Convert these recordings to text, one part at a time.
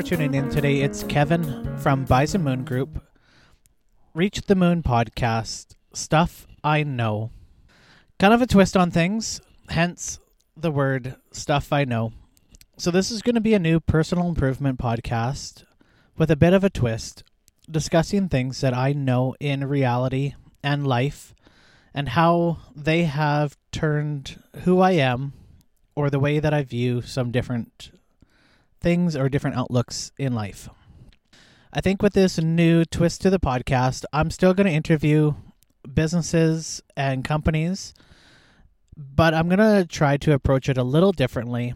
For tuning in today. It's Kevin from Bison Moon Group. Reach the Moon podcast. Stuff I know. Kind of a twist on things, hence the word stuff I know. So, this is going to be a new personal improvement podcast with a bit of a twist, discussing things that I know in reality and life and how they have turned who I am or the way that I view some different things or different outlooks in life. I think with this new twist to the podcast, I'm still going to interview businesses and companies, but I'm going to try to approach it a little differently.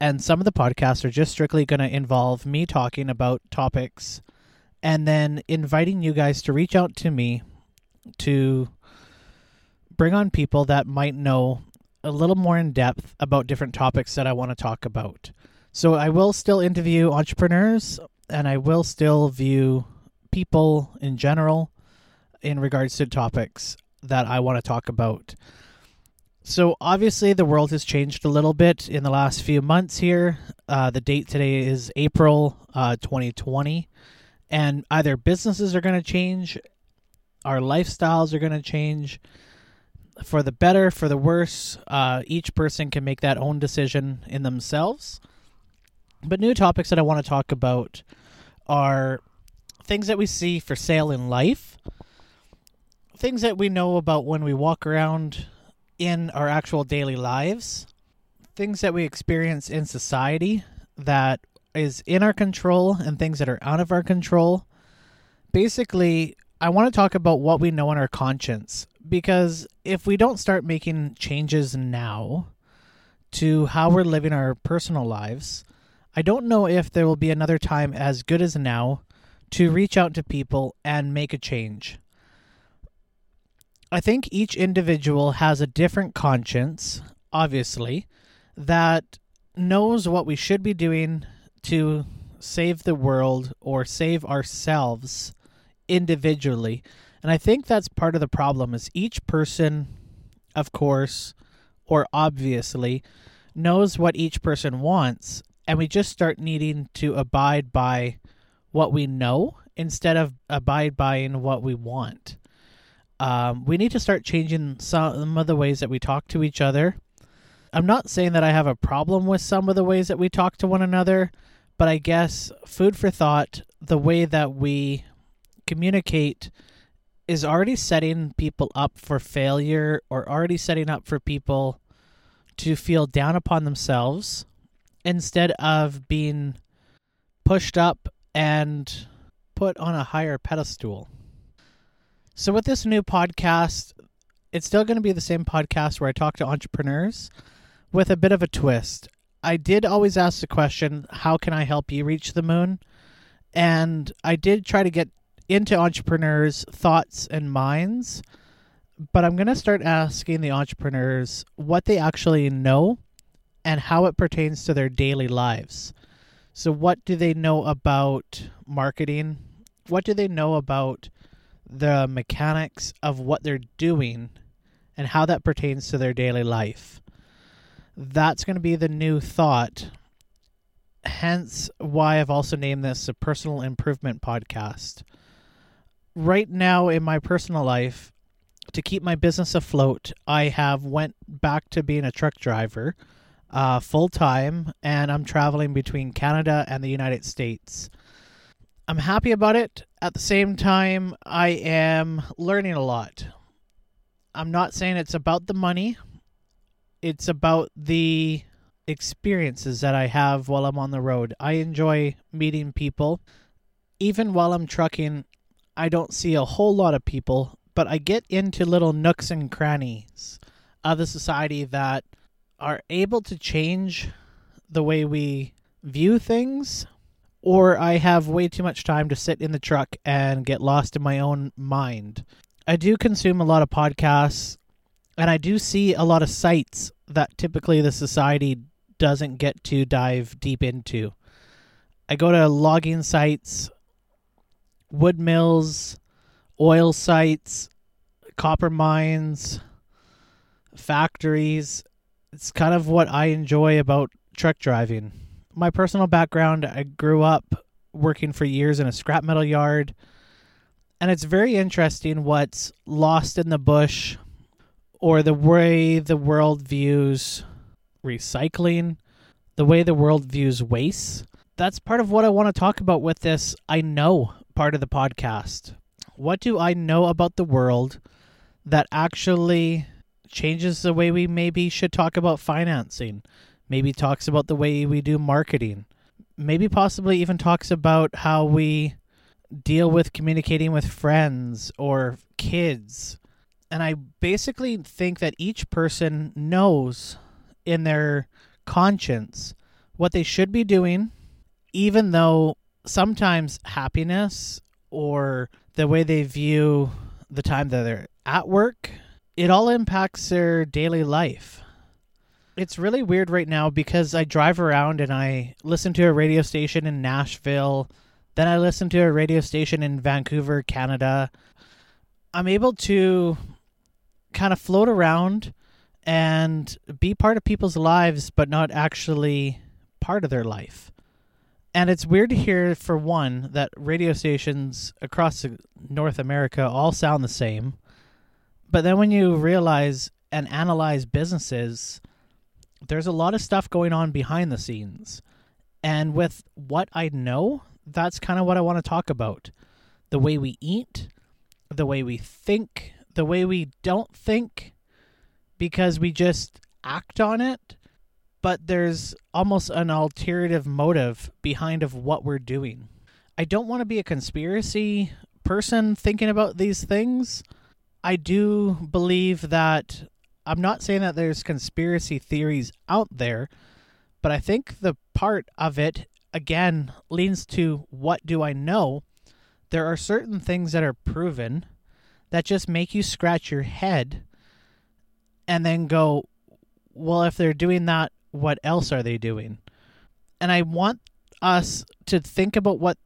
And some of the podcasts are just strictly going to involve me talking about topics and then inviting you guys to reach out to me to bring on people that might know a little more in depth about different topics that I want to talk about. So I will still interview entrepreneurs and I will still view people in general in regards to topics that I want to talk about. So obviously the world has changed a little bit in the last few months here. Uh, the date today is April uh, 2020 and either businesses are going to change, our lifestyles are going to change for the better, for the worse. Uh, each person can make that own decision in themselves. But new topics that I want to talk about are things that we see for sale in life, things that we know about when we walk around in our actual daily lives, things that we experience in society that is in our control, and things that are out of our control. Basically, I want to talk about what we know in our conscience because if we don't start making changes now to how we're living our personal lives, I don't know if there will be another time as good as now to reach out to people and make a change. I think each individual has a different conscience, obviously, that knows what we should be doing to save the world or save ourselves individually. And I think that's part of the problem is each person of course or obviously knows what each person wants and we just start needing to abide by what we know instead of abide by what we want. Um, we need to start changing some of the ways that we talk to each other. I'm not saying that I have a problem with some of the ways that we talk to one another, but I guess food for thought, the way that we communicate is already setting people up for failure or already setting up for people to feel down upon themselves instead of being pushed up and put on a higher pedestal. So, with this new podcast, it's still going to be the same podcast where I talk to entrepreneurs with a bit of a twist. I did always ask the question, How can I help you reach the moon? And I did try to get into entrepreneurs' thoughts and minds, but I'm going to start asking the entrepreneurs what they actually know and how it pertains to their daily lives. So, what do they know about marketing? What do they know about the mechanics of what they're doing and how that pertains to their daily life? That's going to be the new thought. Hence, why I've also named this a personal improvement podcast. Right now, in my personal life, to keep my business afloat, I have went back to being a truck driver uh, full time, and I'm traveling between Canada and the United States. I'm happy about it. At the same time, I am learning a lot. I'm not saying it's about the money, it's about the experiences that I have while I'm on the road. I enjoy meeting people. Even while I'm trucking, I don't see a whole lot of people, but I get into little nooks and crannies of the society that are able to change the way we view things, or I have way too much time to sit in the truck and get lost in my own mind. I do consume a lot of podcasts, and I do see a lot of sites that typically the society doesn't get to dive deep into. I go to logging sites, wood mills, oil sites, copper mines, factories, it's kind of what I enjoy about truck driving. my personal background, I grew up working for years in a scrap metal yard. And it's very interesting what's lost in the bush or the way the world views recycling, the way the world views waste. That's part of what I want to talk about with this I know part of the podcast. What do I know about the world that actually changes the way we maybe should talk about financing? Maybe talks about the way we do marketing. Maybe possibly even talks about how we deal with communicating with friends or kids. And I basically think that each person knows in their conscience what they should be doing, even though sometimes happiness or the way they view the time that they're at work, it all impacts their daily life. It's really weird right now because I drive around and I listen to a radio station in Nashville, then I listen to a radio station in Vancouver, Canada. I'm able to kind of float around and be part of people's lives, but not actually part of their life. And it's weird to hear, for one, that radio stations across North America all sound the same. But then when you realize and analyze businesses, there's a lot of stuff going on behind the scenes. And with what I know, that's kind of what I want to talk about. The way we eat, the way we think, the way we don't think because we just act on it but there's almost an alternative motive behind of what we're doing. I don't want to be a conspiracy person thinking about these things. I do believe that I'm not saying that there's conspiracy theories out there, but I think the part of it again leans to what do I know? There are certain things that are proven that just make you scratch your head and then go, well, if they're doing that what else are they doing? And I want us to think about what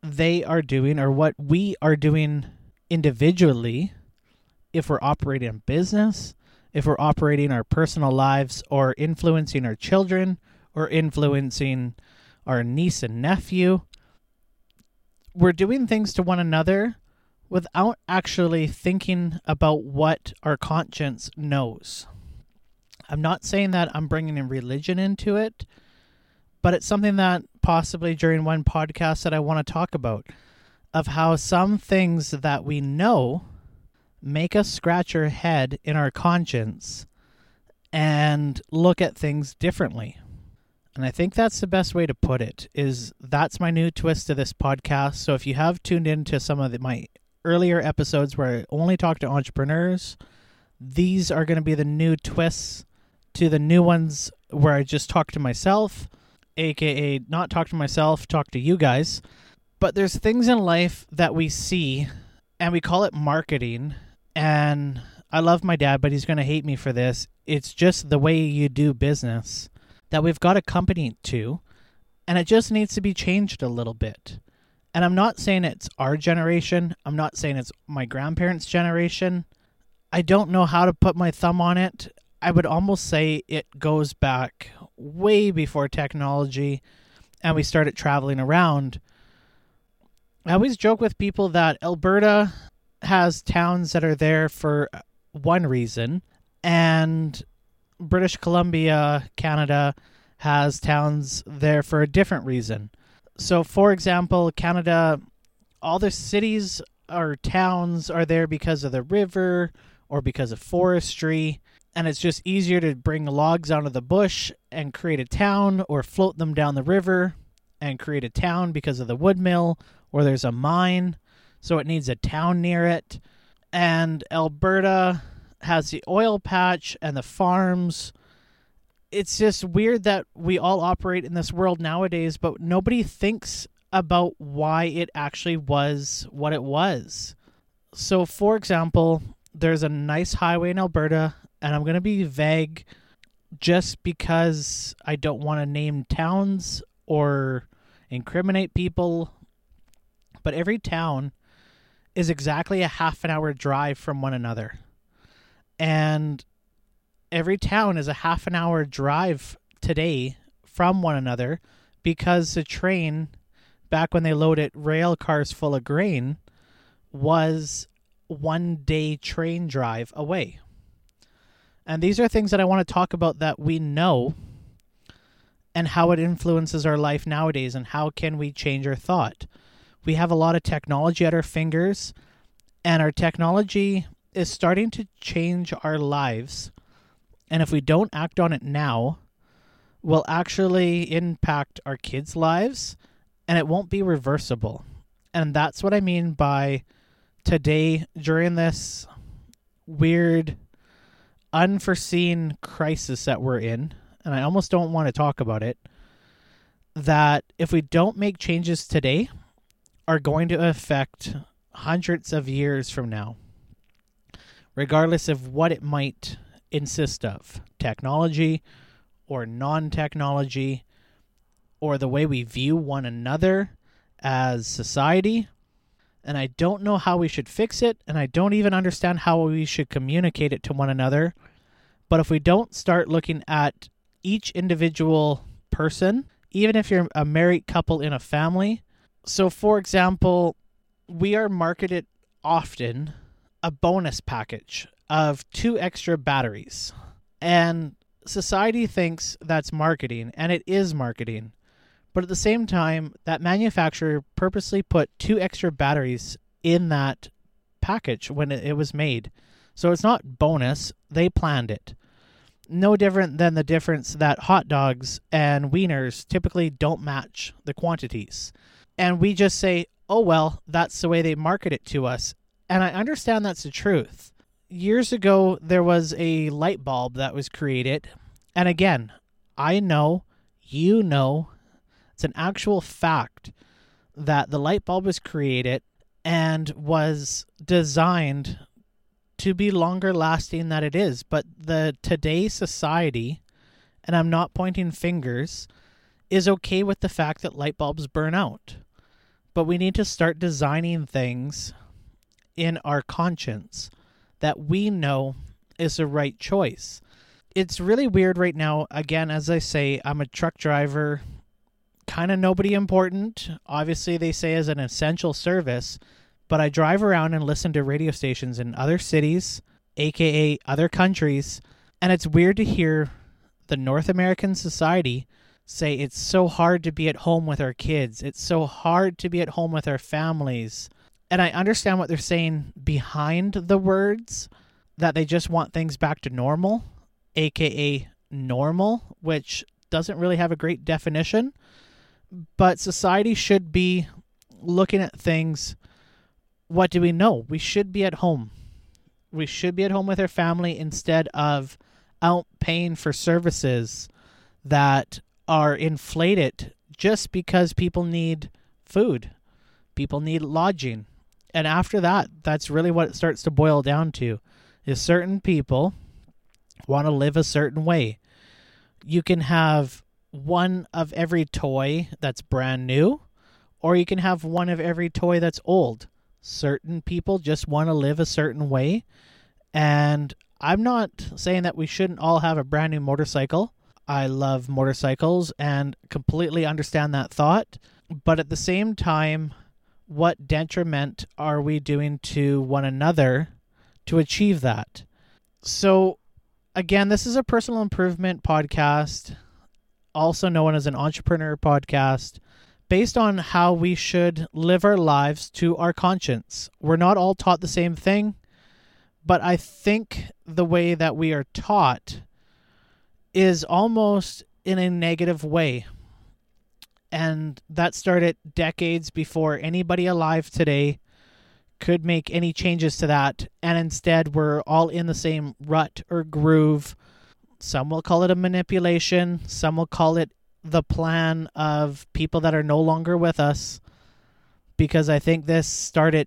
they are doing or what we are doing individually if we're operating a business, if we're operating our personal lives or influencing our children or influencing our niece and nephew. We're doing things to one another without actually thinking about what our conscience knows. I'm not saying that I'm bringing in religion into it, but it's something that possibly during one podcast that I want to talk about of how some things that we know make us scratch our head in our conscience and look at things differently. And I think that's the best way to put it is that's my new twist to this podcast. So if you have tuned into some of the, my earlier episodes where I only talk to entrepreneurs, these are going to be the new twists to the new ones where I just talk to myself, aka not talk to myself, talk to you guys. But there's things in life that we see and we call it marketing. And I love my dad, but he's going to hate me for this. It's just the way you do business that we've got a company to, and it just needs to be changed a little bit. And I'm not saying it's our generation, I'm not saying it's my grandparents' generation. I don't know how to put my thumb on it. I would almost say it goes back way before technology and we started traveling around. I always joke with people that Alberta has towns that are there for one reason, and British Columbia, Canada, has towns there for a different reason. So, for example, Canada, all the cities or towns are there because of the river or because of forestry and it's just easier to bring logs out of the bush and create a town or float them down the river and create a town because of the wood mill or there's a mine so it needs a town near it and Alberta has the oil patch and the farms it's just weird that we all operate in this world nowadays but nobody thinks about why it actually was what it was so for example there's a nice highway in Alberta and I'm going to be vague just because I don't want to name towns or incriminate people. But every town is exactly a half an hour drive from one another. And every town is a half an hour drive today from one another because the train, back when they loaded rail cars full of grain, was one day train drive away. And these are things that I want to talk about that we know and how it influences our life nowadays and how can we change our thought. We have a lot of technology at our fingers and our technology is starting to change our lives. And if we don't act on it now, will actually impact our kids' lives and it won't be reversible. And that's what I mean by today during this weird unforeseen crisis that we're in, and I almost don't want to talk about it, that if we don't make changes today, are going to affect hundreds of years from now, regardless of what it might insist of technology or non technology, or the way we view one another as society. And I don't know how we should fix it, and I don't even understand how we should communicate it to one another but if we don't start looking at each individual person, even if you're a married couple in a family, so for example, we are marketed often a bonus package of two extra batteries. And society thinks that's marketing, and it is marketing. But at the same time, that manufacturer purposely put two extra batteries in that package when it was made. So it's not bonus, they planned it. No different than the difference that hot dogs and wieners typically don't match the quantities. And we just say, oh, well, that's the way they market it to us. And I understand that's the truth. Years ago, there was a light bulb that was created. And again, I know, you know, it's an actual fact that the light bulb was created and was designed to be longer lasting than it is. But the today's society, and I'm not pointing fingers, is okay with the fact that light bulbs burn out. But we need to start designing things in our conscience that we know is the right choice. It's really weird right now. Again, as I say, I'm a truck driver, kind of nobody important. Obviously, they say as an essential service, but I drive around and listen to radio stations in other cities, aka other countries, and it's weird to hear the North American society say it's so hard to be at home with our kids. It's so hard to be at home with our families. And I understand what they're saying behind the words that they just want things back to normal, aka normal, which doesn't really have a great definition. But society should be looking at things what do we know? We should be at home. We should be at home with our family instead of out paying for services that are inflated just because people need food, people need lodging. And after that, that's really what it starts to boil down to is certain people want to live a certain way. You can have one of every toy that's brand new, or you can have one of every toy that's old certain people just want to live a certain way. And I'm not saying that we shouldn't all have a brand new motorcycle. I love motorcycles and completely understand that thought. But at the same time, what detriment are we doing to one another to achieve that? So, again, this is a personal improvement podcast, also known as an entrepreneur podcast based on how we should live our lives to our conscience. We're not all taught the same thing, but I think the way that we are taught is almost in a negative way. And that started decades before anybody alive today could make any changes to that. And instead, we're all in the same rut or groove. Some will call it a manipulation, some will call it the plan of people that are no longer with us because I think this started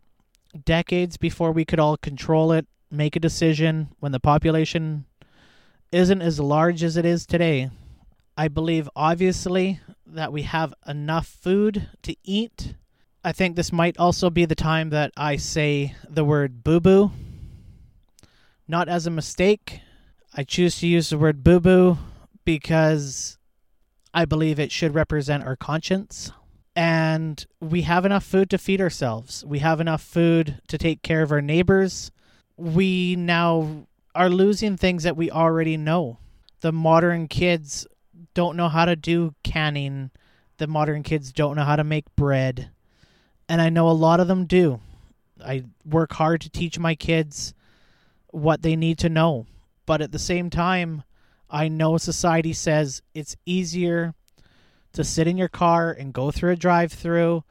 decades before we could all control it, make a decision when the population isn't as large as it is today. I believe, obviously, that we have enough food to eat. I think this might also be the time that I say the word boo boo. Not as a mistake. I choose to use the word boo boo because I believe it should represent our conscience. And we have enough food to feed ourselves. We have enough food to take care of our neighbors. We now are losing things that we already know. The modern kids don't know how to do canning. The modern kids don't know how to make bread. And I know a lot of them do. I work hard to teach my kids what they need to know. But at the same time, I know society says it's easier to sit in your car and go through a drive through.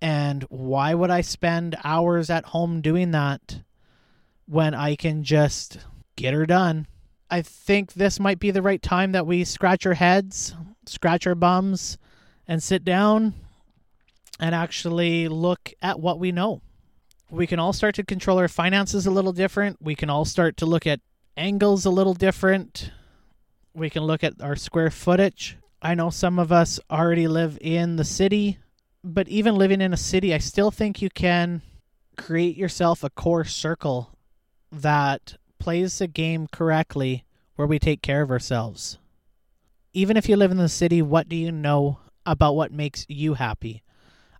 And why would I spend hours at home doing that when I can just get her done? I think this might be the right time that we scratch our heads, scratch our bums, and sit down and actually look at what we know. We can all start to control our finances a little different. We can all start to look at angles a little different. We can look at our square footage. I know some of us already live in the city, but even living in a city, I still think you can create yourself a core circle that plays the game correctly where we take care of ourselves. Even if you live in the city, what do you know about what makes you happy?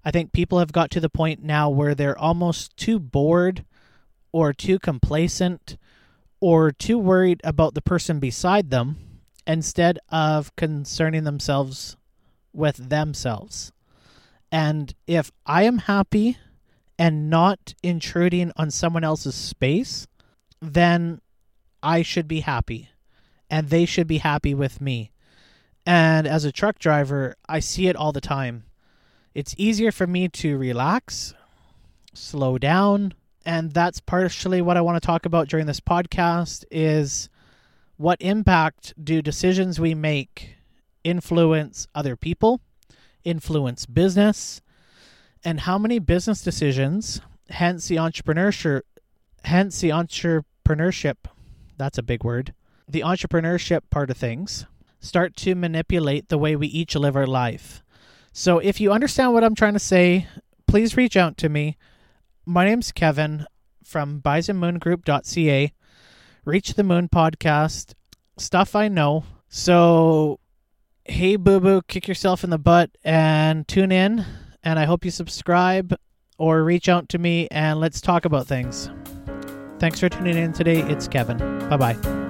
I think people have got to the point now where they're almost too bored or too complacent or too worried about the person beside them instead of concerning themselves with themselves. And if I am happy and not intruding on someone else's space, then I should be happy and they should be happy with me. And as a truck driver, I see it all the time it's easier for me to relax, slow down, and that's partially what I want to talk about during this podcast is what impact do decisions we make influence other people, influence business, and how many business decisions, hence the entrepreneurship hence the entrepreneurship, that's a big word. The entrepreneurship part of things start to manipulate the way we each live our life. So if you understand what I'm trying to say, please reach out to me. My name's Kevin from bisonmoongroup.ca. Reach the Moon podcast. Stuff I know. So, hey, boo boo, kick yourself in the butt and tune in. And I hope you subscribe or reach out to me and let's talk about things. Thanks for tuning in today. It's Kevin. Bye bye.